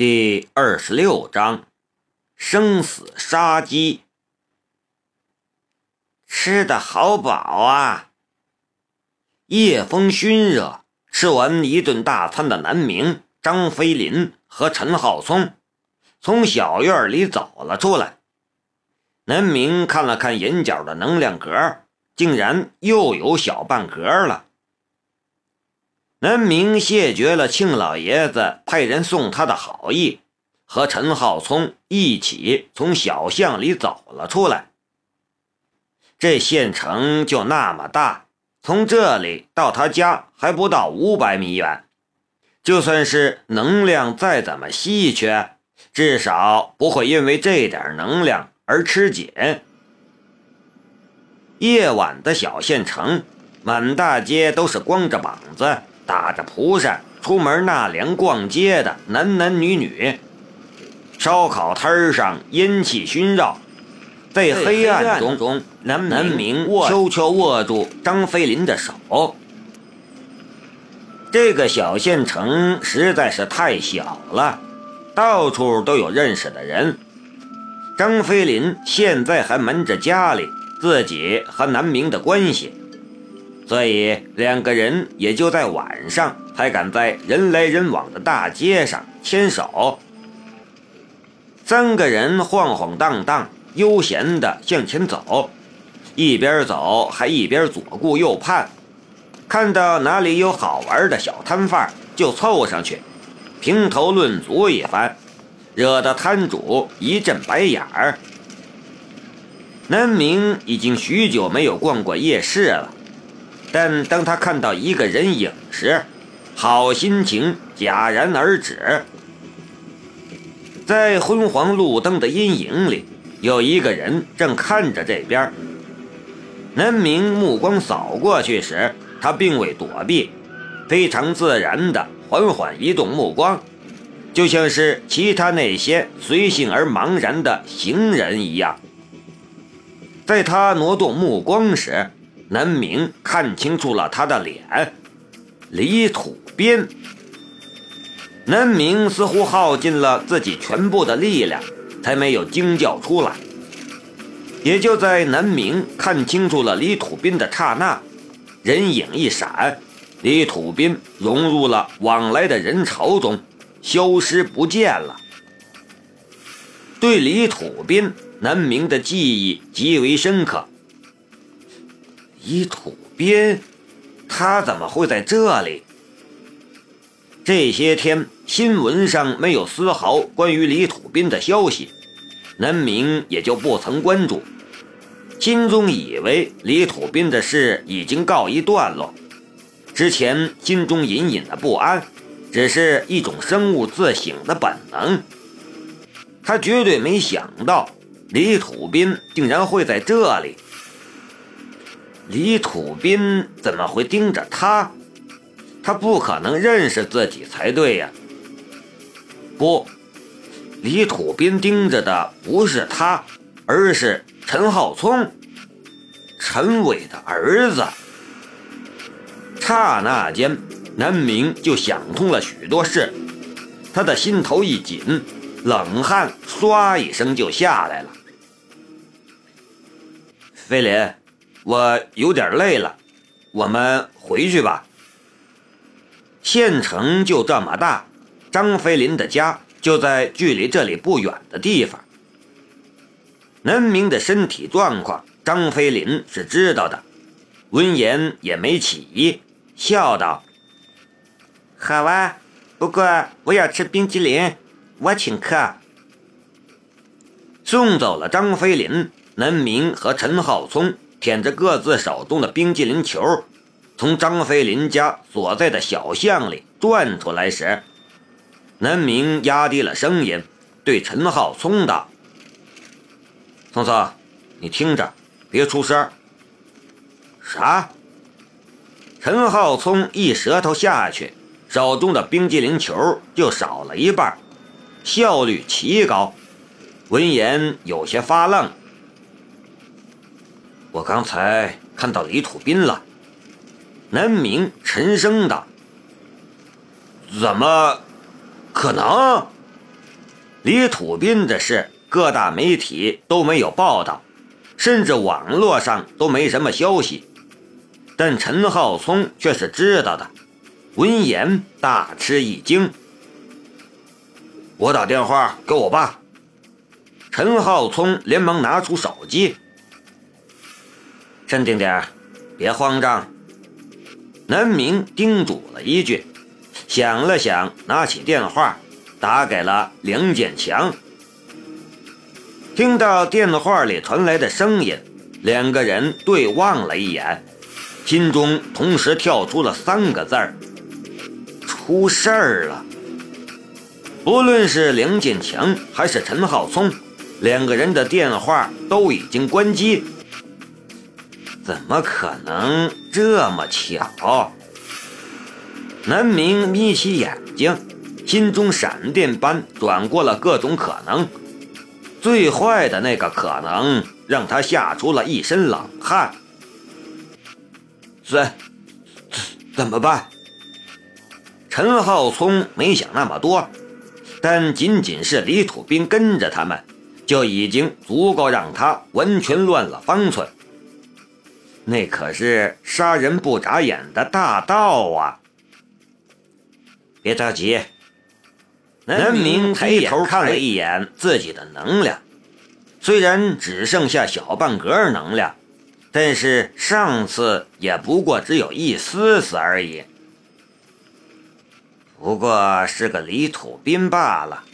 第二十六章，生死杀机。吃的好饱啊！夜风熏热，吃完一顿大餐的南明、张飞林和陈浩聪从小院里走了出来。南明看了看眼角的能量格，竟然又有小半格了。南明谢绝了庆老爷子派人送他的好意，和陈浩聪一起从小巷里走了出来。这县城就那么大，从这里到他家还不到五百米远。就算是能量再怎么稀缺，至少不会因为这点能量而吃紧。夜晚的小县城，满大街都是光着膀子。打着蒲扇出门纳凉逛街的男男女女，烧烤摊上烟气熏绕，在黑暗中，南南明悄悄握住张飞林的手。这个小县城实在是太小了，到处都有认识的人。张飞林现在还瞒着家里自己和南明的关系。所以两个人也就在晚上才敢在人来人往的大街上牵手。三个人晃晃荡荡、悠闲地向前走，一边走还一边左顾右盼，看到哪里有好玩的小摊贩就凑上去评头论足一番，惹得摊主一阵白眼儿。南明已经许久没有逛过夜市了。但当他看到一个人影时，好心情戛然而止。在昏黄路灯的阴影里，有一个人正看着这边。南明目光扫过去时，他并未躲避，非常自然地缓缓移动目光，就像是其他那些随性而茫然的行人一样。在他挪动目光时，南明看清楚了他的脸，李土斌。南明似乎耗尽了自己全部的力量，才没有惊叫出来。也就在南明看清楚了李土斌的刹那，人影一闪，李土斌融入了往来的人潮中，消失不见了。对李土斌，南明的记忆极为深刻。李土斌，他怎么会在这里？这些天新闻上没有丝毫关于李土斌的消息，南明也就不曾关注，心中以为李土斌的事已经告一段落。之前心中隐隐的不安，只是一种生物自省的本能。他绝对没想到李土斌竟然会在这里。李土斌怎么会盯着他？他不可能认识自己才对呀！不，李土斌盯着的不是他，而是陈浩聪，陈伟的儿子。刹那间，南明就想通了许多事，他的心头一紧，冷汗唰一声就下来了。飞林。我有点累了，我们回去吧。县城就这么大，张飞林的家就在距离这里不远的地方。南明的身体状况，张飞林是知道的，闻言也没起疑，笑道：“好啊，不过我要吃冰激凌，我请客。”送走了张飞林，南明和陈浩聪。舔着各自手中的冰激凌球，从张飞林家所在的小巷里转出来时，南明压低了声音对陈浩聪道：“聪聪，你听着，别出声。”啥？陈浩聪一舌头下去，手中的冰激凌球就少了一半，效率奇高。闻言有些发愣。我刚才看到李土斌了，南明沉声道：“怎么可能？”李土斌的事，各大媒体都没有报道，甚至网络上都没什么消息。但陈浩聪却是知道的，闻言大吃一惊。我打电话给我爸。陈浩聪连忙拿出手机，镇定点别慌张。南明叮嘱了一句，想了想，拿起电话。打给了梁建强，听到电话里传来的声音，两个人对望了一眼，心中同时跳出了三个字儿：出事儿了。不论是梁建强还是陈浩聪，两个人的电话都已经关机。怎么可能这么巧？南明眯起眼睛。心中闪电般转过了各种可能，最坏的那个可能让他吓出了一身冷汗。怎怎么办？陈浩聪没想那么多，但仅仅是李土斌跟着他们，就已经足够让他完全乱了方寸。那可是杀人不眨眼的大盗啊！别着急。南明抬头看了一眼自己的能量，虽然只剩下小半格能量，但是上次也不过只有一丝丝而已。不过是个离土兵罢了。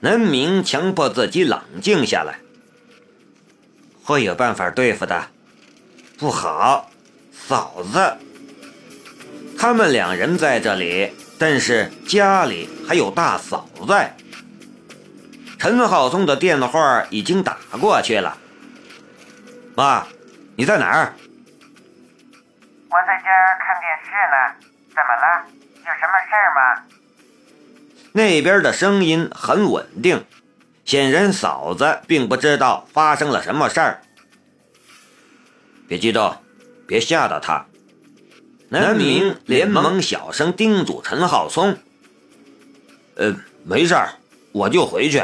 南明强迫自己冷静下来，会有办法对付的。不好，嫂子，他们两人在这里。但是家里还有大嫂在。陈浩松的电话已经打过去了。妈，你在哪儿？我在家看电视呢。怎么了？有什么事儿吗？那边的声音很稳定，显然嫂子并不知道发生了什么事儿。别激动，别吓到他。南明连忙小声叮嘱陈浩聪：“呃，没事儿，我就回去。”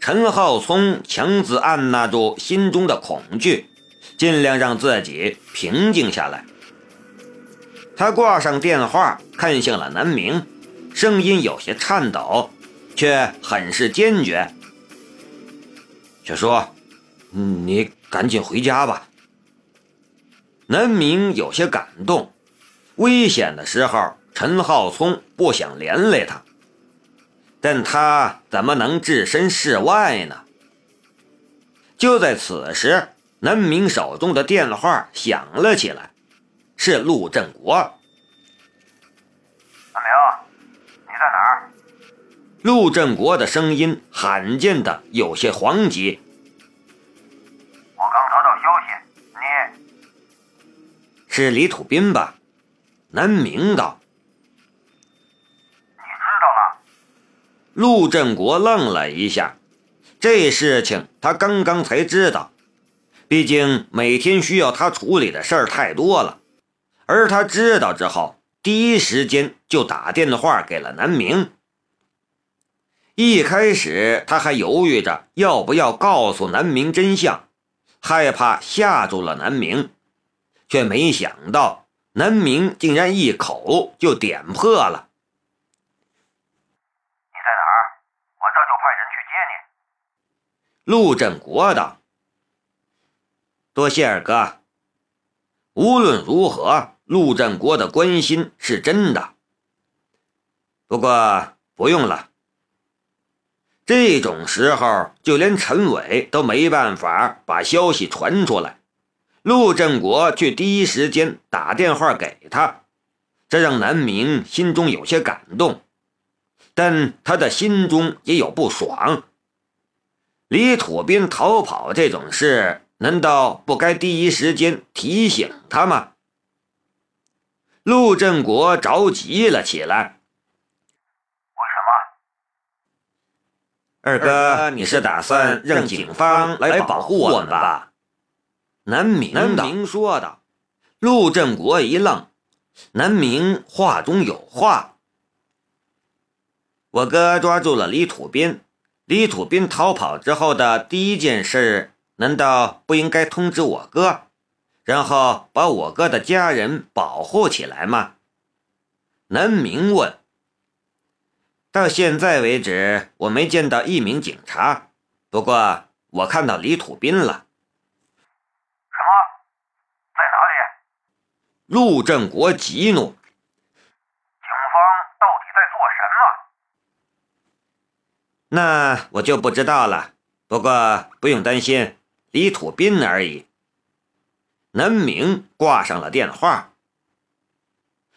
陈浩聪强自按捺住心中的恐惧，尽量让自己平静下来。他挂上电话，看向了南明，声音有些颤抖，却很是坚决：“小叔，你赶紧回家吧。”南明有些感动，危险的时候，陈浩聪不想连累他，但他怎么能置身事外呢？就在此时，南明手中的电话响了起来，是陆振国。南明，你在哪儿？陆振国的声音罕见的有些惶急。是李土斌吧？南明道。你知道了？陆振国愣了一下，这事情他刚刚才知道。毕竟每天需要他处理的事儿太多了，而他知道之后，第一时间就打电话给了南明。一开始他还犹豫着要不要告诉南明真相，害怕吓住了南明。却没想到，南明竟然一口就点破了：“你在哪儿？我这就派人去接你。”陆振国道：“多谢二哥。”无论如何，陆振国的关心是真的。不过不用了，这种时候，就连陈伟都没办法把消息传出来。陆振国却第一时间打电话给他，这让南明心中有些感动，但他的心中也有不爽。李土斌逃跑这种事，难道不该第一时间提醒他吗？陆振国着急了起来。为什么？二哥，你是打算让警方来保护我们吧？南明南明说道：“陆振国一愣，南明话中有话。我哥抓住了李土斌，李土斌逃跑之后的第一件事，难道不应该通知我哥，然后把我哥的家人保护起来吗？南明问。到现在为止，我没见到一名警察，不过我看到李土斌了。什么？在哪里？陆振国急怒。警方到底在做什么那我就不知道了，不过不用担心，李土斌而已。南明挂上了电话，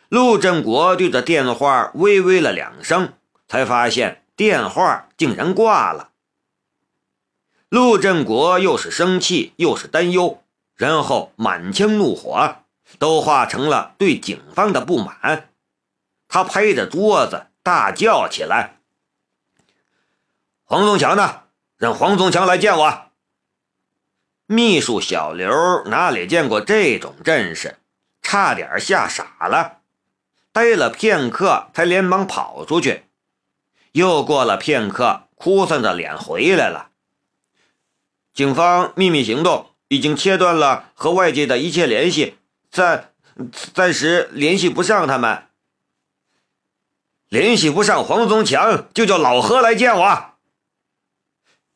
陆振国对着电话微微了两声，才发现电话竟然挂了。陆振国又是生气又是担忧，然后满腔怒火都化成了对警方的不满，他拍着桌子大叫起来。黄宗强呢？让黄宗强来见我。秘书小刘哪里见过这种阵势，差点吓傻了，呆了片刻，才连忙跑出去。又过了片刻，哭丧着脸回来了。警方秘密行动已经切断了和外界的一切联系，暂暂时联系不上他们。联系不上黄宗强，就叫老何来见我。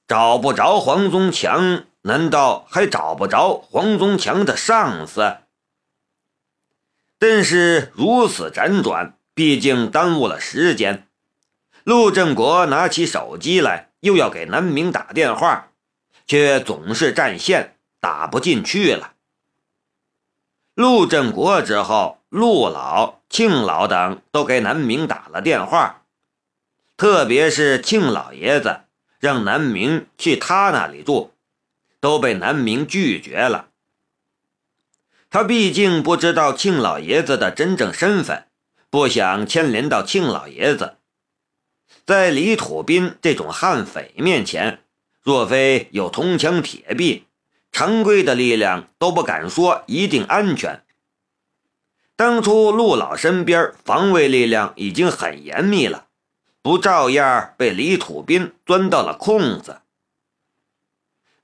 找不着黄宗强，难道还找不着黄宗强的上司？但是如此辗转，毕竟耽误了时间。陆振国拿起手机来，又要给南明打电话，却总是占线，打不进去了。陆振国之后，陆老、庆老等都给南明打了电话，特别是庆老爷子。让南明去他那里住，都被南明拒绝了。他毕竟不知道庆老爷子的真正身份，不想牵连到庆老爷子。在李土斌这种悍匪面前，若非有铜墙铁壁，常规的力量都不敢说一定安全。当初陆老身边防卫力量已经很严密了。不照样被李土斌钻到了空子？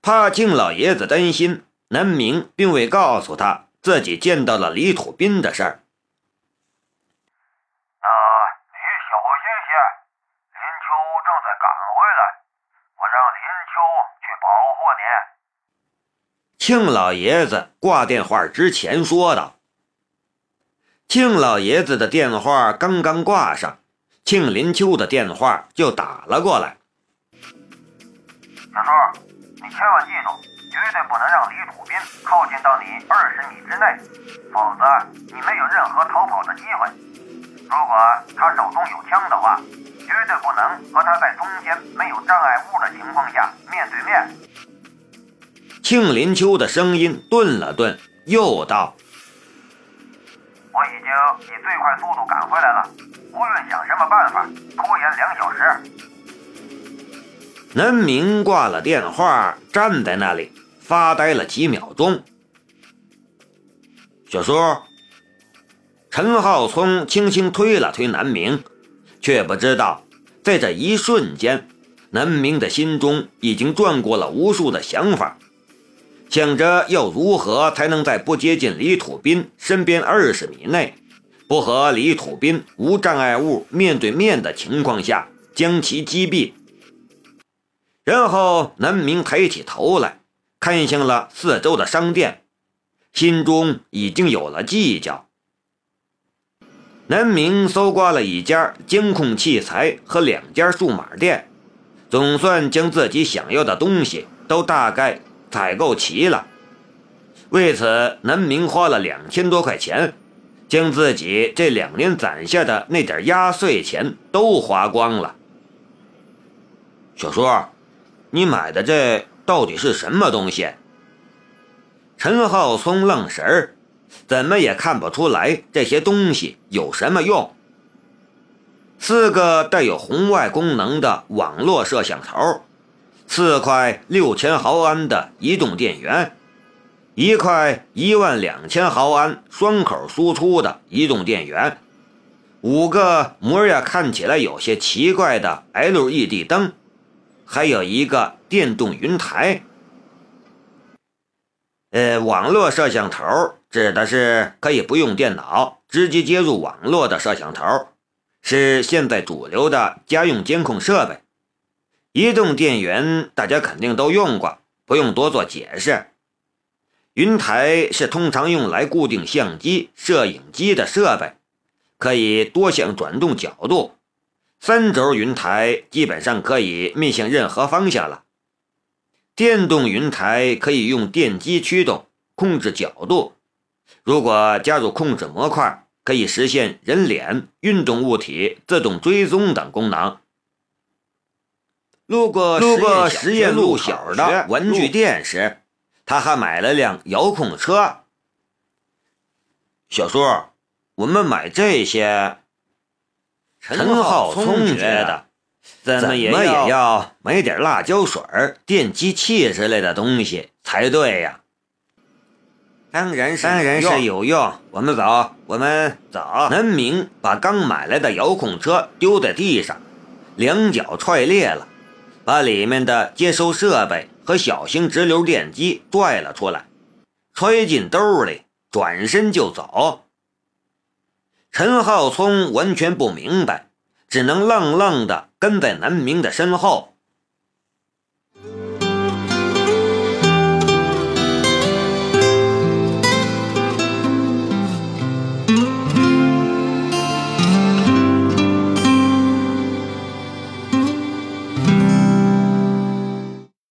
怕庆老爷子担心，南明并未告诉他自己见到了李土斌的事儿。那你小心些，林秋正在赶回来，我让林秋去保护你。庆老爷子挂电话之前说道。庆老爷子的电话刚刚挂上。庆林秋的电话就打了过来。小叔，你千万记住，绝对不能让李楚斌靠近到你二十米之内，否则你没有任何逃跑的机会。如果他手中有枪的话，绝对不能和他在中间没有障碍物的情况下面对面。庆林秋的声音顿了顿，又道：“我已经以最快速度赶回来了。”无论想什么办法拖延两小时，南明挂了电话，站在那里发呆了几秒钟。小叔，陈浩聪轻轻推了推南明，却不知道在这一瞬间，南明的心中已经转过了无数的想法，想着要如何才能在不接近李土斌身边二十米内。不和李土斌无障碍物面对面的情况下将其击毙，然后南明抬起头来看向了四周的商店，心中已经有了计较。南明搜刮了一家监控器材和两家数码店，总算将自己想要的东西都大概采购齐了。为此，南明花了两千多块钱。将自己这两年攒下的那点压岁钱都花光了。小叔，你买的这到底是什么东西？陈浩松愣神儿，怎么也看不出来这些东西有什么用。四个带有红外功能的网络摄像头，四块六千毫安的移动电源。一块一万两千毫安双口输出的移动电源，五个模样看起来有些奇怪的 LED 灯，还有一个电动云台。呃，网络摄像头指的是可以不用电脑直接接入网络的摄像头，是现在主流的家用监控设备。移动电源大家肯定都用过，不用多做解释。云台是通常用来固定相机、摄影机的设备，可以多项转动角度。三轴云台基本上可以面向任何方向了。电动云台可以用电机驱动，控制角度。如果加入控制模块，可以实现人脸、运动物体自动追踪等功能。路过路过实验路小的文具店时，他还买了辆遥控车。小叔，我们买这些。陈浩聪觉得。怎么也要买点辣椒水、电击器之类的东西才对呀！当然是当然是有用。我们走，我们走。南明把刚买来的遥控车丢在地上，两脚踹裂了，把里面的接收设备和小型直流电机拽了出来，揣进兜里，转身就走。陈浩聪完全不明白。只能愣愣地跟在南明的身后。